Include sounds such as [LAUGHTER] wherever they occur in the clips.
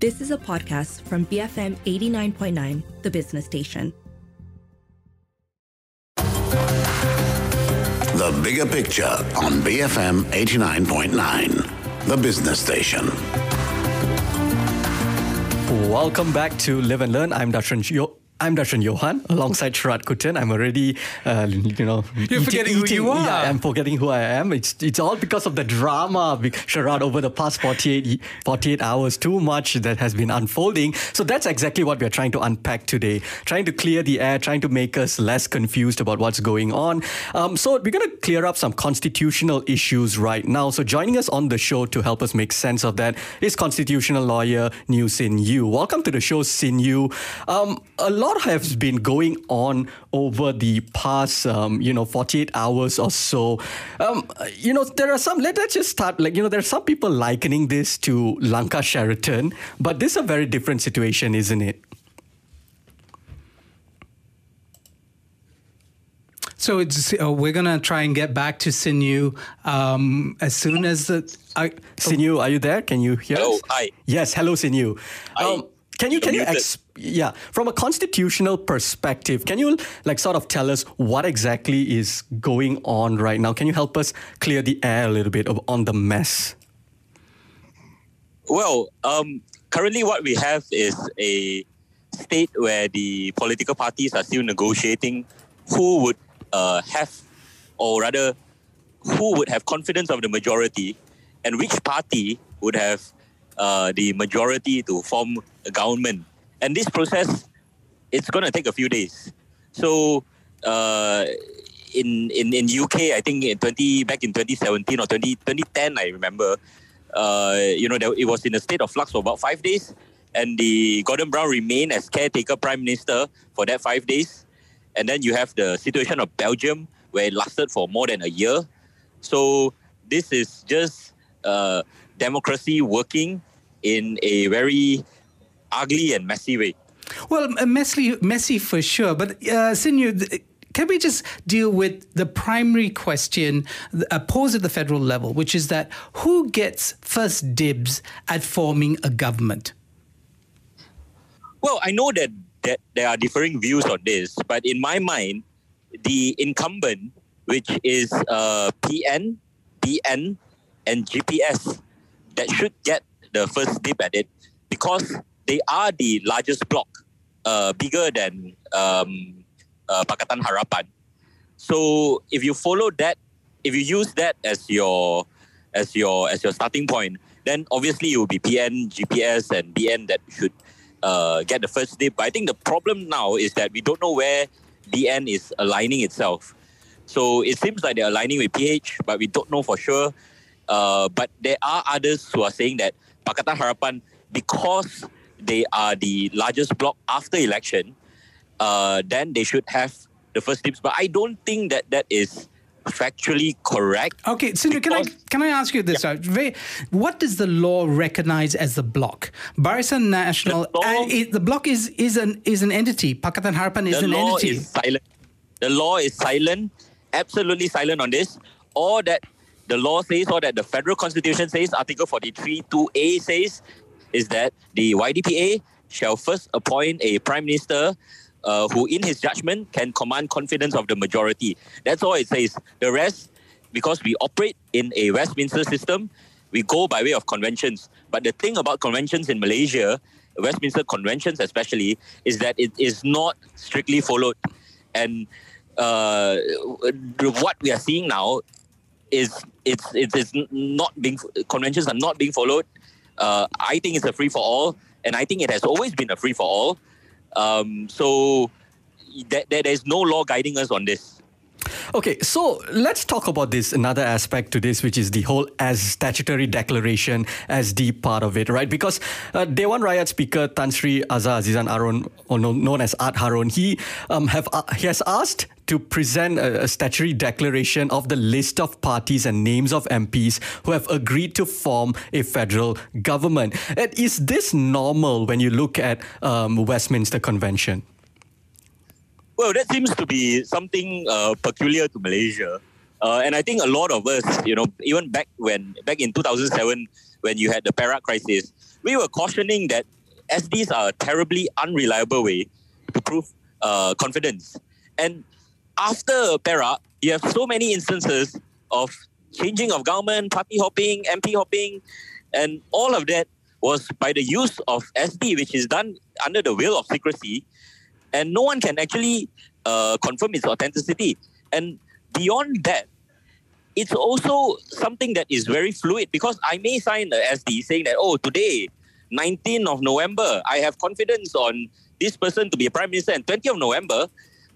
This is a podcast from BFM 89.9, the business station. The bigger picture on BFM 89.9, the business station. Welcome back to Live and Learn. I'm Darshan Yo- I'm Darshan Johan alongside Sharaad Kuttan. I'm already, uh, you know, You're forgetting who you are. Yeah, I'm forgetting who I am. It's it's all because of the drama, Sharaad, over the past 48, 48 hours. Too much that has been unfolding. So that's exactly what we're trying to unpack today. Trying to clear the air, trying to make us less confused about what's going on. Um, so we're going to clear up some constitutional issues right now. So joining us on the show to help us make sense of that is constitutional lawyer New Sin Yew. Welcome to the show, Sin Yew. Um, a lot has been going on over the past, um, you know, 48 hours or so. Um, you know, there are some, let, us just start, like, you know, there are some people likening this to Langkah Sheraton, but this is a very different situation, isn't it? So it's, uh, we're gonna try and get back to Sin Yew um, as soon as the. I, Sin Yew, are you there? Can you hear Hello, us? hi. Yes, hello, Sin Yew. Um, can you can you muted. Yeah from a constitutional perspective can you like sort of tell us what exactly is going on right now can you help us clear the air a little bit of, on the mess Well, um, currently what we have is a state where the political parties are still negotiating who would uh, have, or rather, who would have confidence of the majority, and which party would have uh, the majority to form a government. And this process, it's going to take a few days. So, uh, in in in UK, I think in twenty back in twenty seventeen or 20, 2010, I remember, uh, you know, there, it was in a state of flux for about five days, and the Gordon Brown remained as caretaker prime minister for that five days, and then you have the situation of Belgium where it lasted for more than a year. So this is just uh, democracy working in a very ugly and messy way. well, messy, messy for sure. But uh, can we just deal with the primary question uh, posed at the federal level, which is that who gets first dibs at forming a government? Well, I know that, that there are differing views on this, but in my mind, the incumbent, which is uh, PN, BN, and GPS, that should get the first dip at it because they are the largest block, uh, bigger than um, uh, Pakatan Harapan. So if you follow that, if you use that as your as your as your starting point, then obviously it will be PN, GPS, and BN that should uh, get the first dip. But I think the problem now is that we don't know where BN is aligning itself. So it seems like they're aligning with PH, but we don't know for sure. Uh, but there are others who are saying that Pakatan Harapan, because they are the largest bloc after election, uh, then they should have the first dips. But I don't think that that is factually correct. Okay, Sin Yew, can I can I ask you this? uh, Very- What does the law recognize as the block? Barisan Nasional, The law- it, the block is is an is an entity. Pakatan Harapan is the an law entity. is silent. The law is silent, absolutely silent on this. Or that the law says, or that the federal constitution says, Article 43 2A says, is that the YDPA shall first appoint a prime minister uh, who, in his judgment, can command confidence of the majority. That's all it says. The rest, because we operate in a Westminster system, we go by way of conventions. But the thing about conventions in Malaysia, Westminster conventions especially, is that it is not strictly followed. And uh, what we are seeing now is it's it's, it's not being conventions are not being followed. Uh, I think it's a free for all, and I think it has always been a free for all. Um, so there, there is no law guiding us on this. Okay, so let's talk about this another aspect to this, which is the whole as statutory declaration as the part of it, right? Because uh, Dewan Rakyat Speaker Tan Sri Azhar Azizan Harun, or known, known as Art Harun, he um, have uh, he has asked to present a, a statutory declaration of the list of parties and names of MPs who have agreed to form a federal government. And is this normal when you look at um, Westminster Convention? Well, that seems to be something uh, peculiar to Malaysia. Uh, and I think a lot of us, you know, even back when back in 2007, when you had the Perak crisis, we were cautioning that SDs are a terribly unreliable way to prove uh, confidence. And after Perak, you have so many instances of changing of government, party hopping, MP hopping, and all of that was by the use of SD, which is done under the veil of secrecy, and no one can actually uh, confirm its authenticity. And beyond that, it's also something that is very fluid because I may sign the SD saying that, oh, today, 19th of November, I have confidence on this person to be a prime minister, and 20th of November,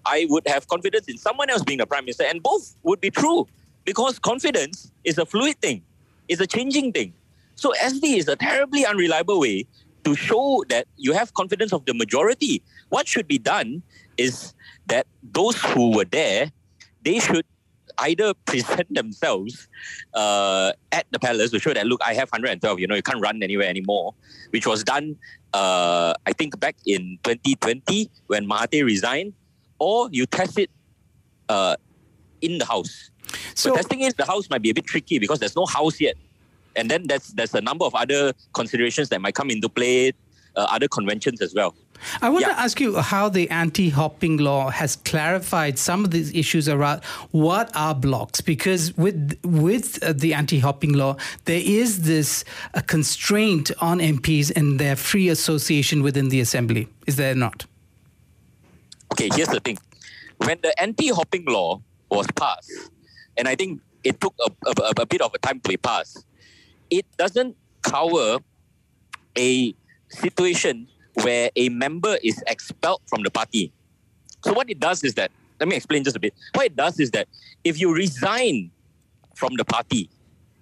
I would have confidence in someone else being the prime minister, and both would be true because confidence is a fluid thing, it's a changing thing. So SD is a terribly unreliable way to show that you have confidence of the majority. What should be done is that those who were there, they should either present themselves uh, at the palace to show that look, I have 112. You know, you can't run anywhere anymore, which was done, uh, I think, back in 2020 when Mahathir resigned, or you test it uh, in the house. So but testing in the house might be a bit tricky because there's no house yet and then there's there's a number of other considerations that might come into play, uh, other conventions as well. I want yeah. to ask you how the anti-hopping law has clarified some of these issues around what are blocks, because with with uh, the anti-hopping law, there is this uh, constraint on MPs and their free association within the assembly. Is there not? Okay, here's the thing: when the anti-hopping law was passed, and I think it took a, a, a bit of a time to be passed it doesn't cover a situation where a member is expelled from the party. So what it does is that let me explain just a bit. What it does is that if you resign from the party,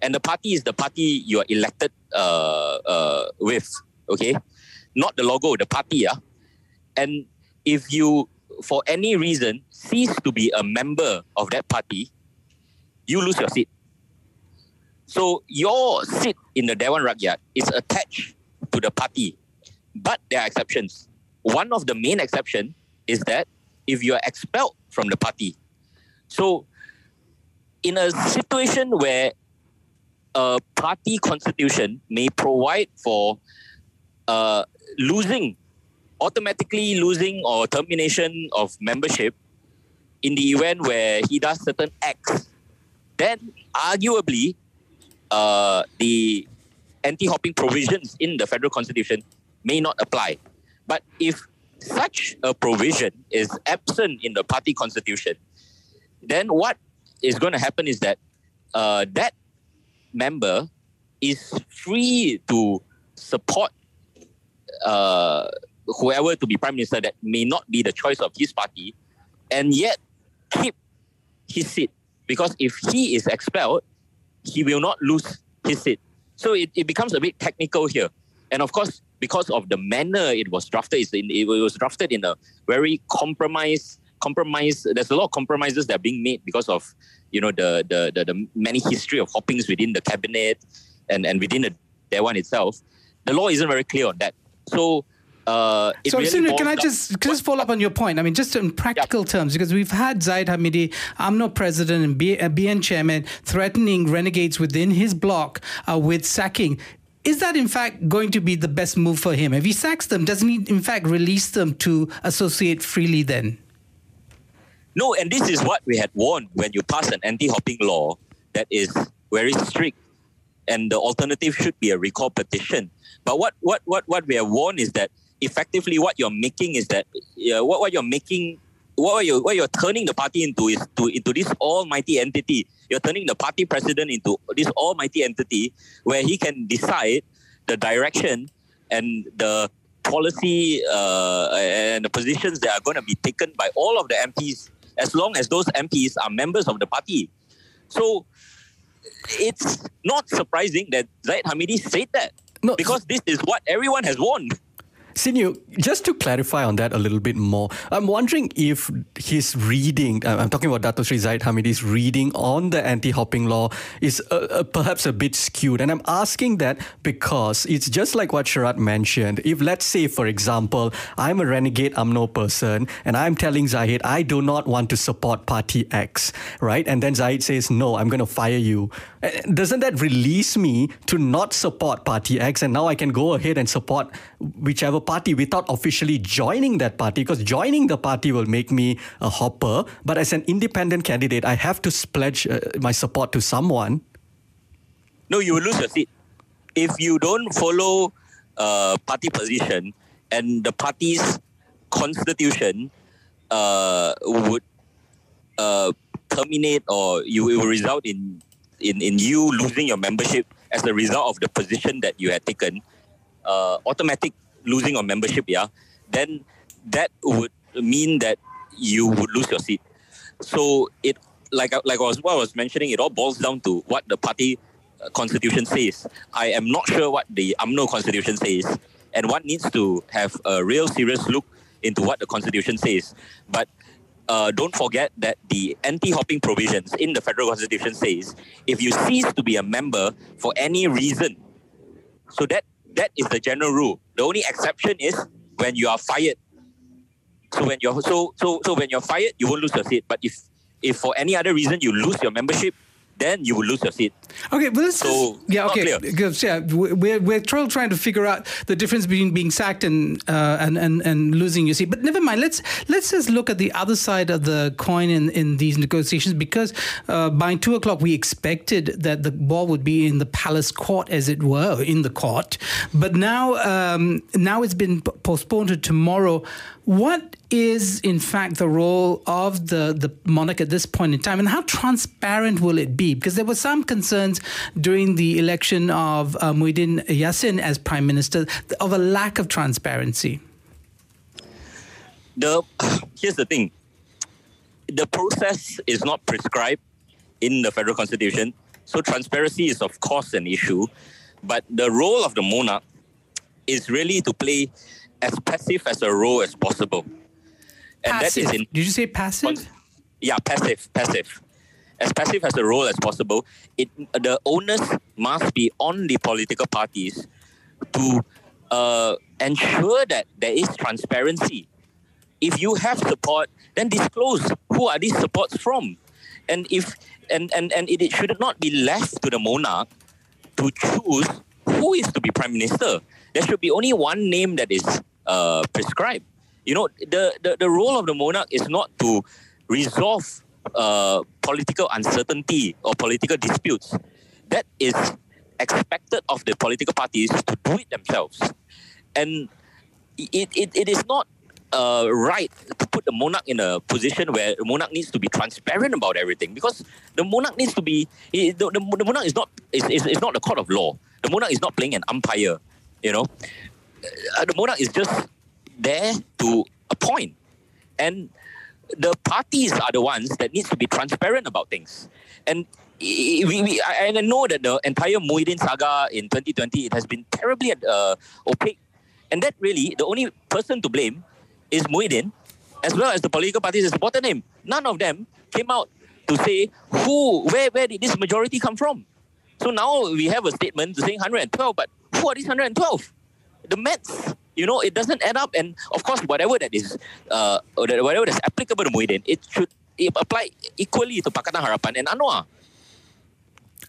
and the party is the party you are elected uh, uh, with, okay, not the logo, the party, yeah, and if you for any reason cease to be a member of that party, you lose your seat. So your seat in the Dewan Rakyat is attached to the party, but there are exceptions. One of the main exception is that if you are expelled from the party. So in a situation where a party constitution may provide for uh, losing, automatically losing or termination of membership in the event where he does certain acts, then arguably uh, the anti-hopping provisions in the federal constitution may not apply. But if such a provision is absent in the party constitution, then what is going to happen is that uh, that member is free to support uh, whoever to be prime minister that may not be the choice of his party, and yet keep his seat. Because if he is expelled, he will not lose his seat. So it, it becomes a bit technical here. And of course, because of the manner it was drafted, it was drafted in a very compromise. Compromise. There's a lot of compromises that are being made because of, you know, the the the, the many history of hoppings within the cabinet, and and within the Dewan itself. The law isn't very clear on that. So uh, so, really can I just just follow up on your point? I mean, just in practical yeah. terms, because we've had Zahid Hamidi, UMNO president and B- uh, BN chairman, threatening renegades within his bloc uh, with sacking. Is that in fact going to be the best move for him? If he sacks them, doesn't he in fact release them to associate freely then? No, and this is what we had warned when you pass an anti-hopping law that is very strict, and the alternative should be a recall petition. But what what what what we have warned is that effectively what you're making is that what, what you're making what you're, what you're turning the party into is to into this almighty entity. You're turning the party president into this almighty entity where he can decide the direction and the policy uh, and the positions that are going to be taken by all of the MPs as long as those MPs are members of the party. So it's not surprising that Zahid Hamidi said that. No, because this is what everyone has warned. Sin Yew, just to clarify on that a little bit more, I'm wondering if his reading, I'm talking about Dato Sri Zahid Hamidi's reading on the anti-hopping law is uh, perhaps a bit skewed. And I'm asking that because it's just like what Sharaad mentioned. If let's say, for example, I'm a renegade UMNO person and I'm telling Zahid, I do not want to support party X, right? And then Zahid says, no, I'm going to fire you. Doesn't that release me to not support Party X and now I can go ahead and support whichever party without officially joining that party? Because joining the party will make me a hopper, but as an independent candidate, I have to pledge uh, my support to someone. No, you will lose your seat. If you don't follow uh, party position and the party's constitution uh, would uh, terminate or you will result in, in in you losing your membership as a result of the position that you had taken, uh, automatic losing of membership, yeah, then that would mean that you would lose your seat. So it like like I was what I was mentioning, it all boils down to what the party uh, constitution says. I am not sure what the UMNO constitution says, and one needs to have a real serious look into what the constitution says. But uh, don't forget that the anti-hopping provisions in the federal constitution says if you cease to be a member for any reason, so that that is the general rule. The only exception is when you are fired. So when you're so so so when you're fired, you won't lose your seat. But if if for any other reason you lose your membership, then you will lose your seat. Okay, well, let's So, just, yeah, okay, yeah, we're we're trying trying to figure out the difference between being sacked and uh, and and and losing your seat. But never mind. Let's let's just look at the other side of the coin in in these negotiations because uh, by two o'clock we expected that the ball would be in the palace court, as it were, in the court. But now um, now it's been postponed to tomorrow. What is in fact the role of the the monarch at this point in time, and how transparent will it be? Because there were some concerns during the election of uh, Muhyiddin Yassin as prime minister of a lack of transparency. the [SIGHS] here's the thing the process is not prescribed in the federal constitution so transparency is of course an issue but the role of the monarch is really to play as passive as a role as possible and that is Passive. in Did you say passive? yeah passive passive as passive as a role as possible it the onus must be on the political parties to uh, ensure that there is transparency if you have support, then disclose who are these supports from. And if and, and, and it, it should not be left to the monarch to choose who is to be prime minister. There should be only one name that is uh, prescribed. You know, the, the, the role of the monarch is not to resolve uh, political uncertainty or political disputes. That is expected of the political parties to do it themselves. And it, it, it is not uh, right to put the monarch in a position where the monarch needs to be transparent about everything because the monarch needs to be the, the, the monarch is not is, is, is not the court of law the monarch is not playing an umpire you know Uh, the monarch is just there to appoint and the parties are the ones that needs to be transparent about things. And we, we I, I know that the entire Muhyiddin saga in 2020 it has been terribly uh, opaque. And that really the only person to blame is Muhyiddin as well as the political parties that supported him none of them came out to say who where where did this majority come from. So now we have a statement saying 112 but who are these 112 the maths, you know, it doesn't add up. And of course, whatever that is, uh, whatever that's applicable to Muhyiddin, it should apply equally to Pakatan Harapan and Anwar.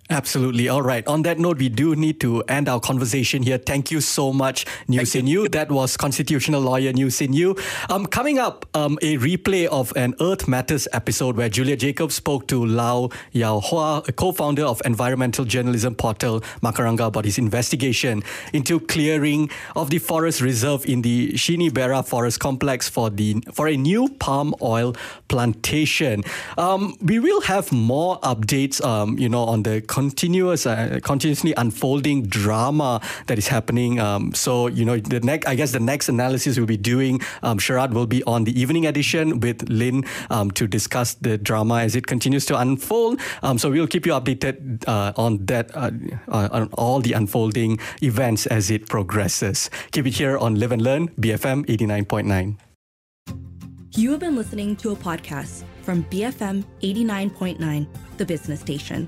Absolutely. All right. On that note, we do need to end our conversation here. Thank you so much, New Sin Yew. Yew. That was constitutional lawyer New Sin Yew. Um, coming up, um, a replay of an Earth Matters episode where Julia Jacobs spoke to Law Yao Hua, a co-founder of environmental journalism portal Macaranga, about his investigation into clearing of the forest reserve in the Shinibera Forest Complex for the for a new palm oil plantation. Um, we will have more updates, um, you know, on the continuous, uh, continuously unfolding drama that is happening. Um, so, you know, the next, I guess, the next analysis we'll be doing, um, Sharaad will be on the evening edition with Lynn um, to discuss the drama as it continues to unfold. Um, so we'll keep you updated uh, on that, uh, uh, on all the unfolding events as it progresses. Keep it here on Live and Learn, BFM 89.9. You have been listening to a podcast from BFM 89.9, the business station.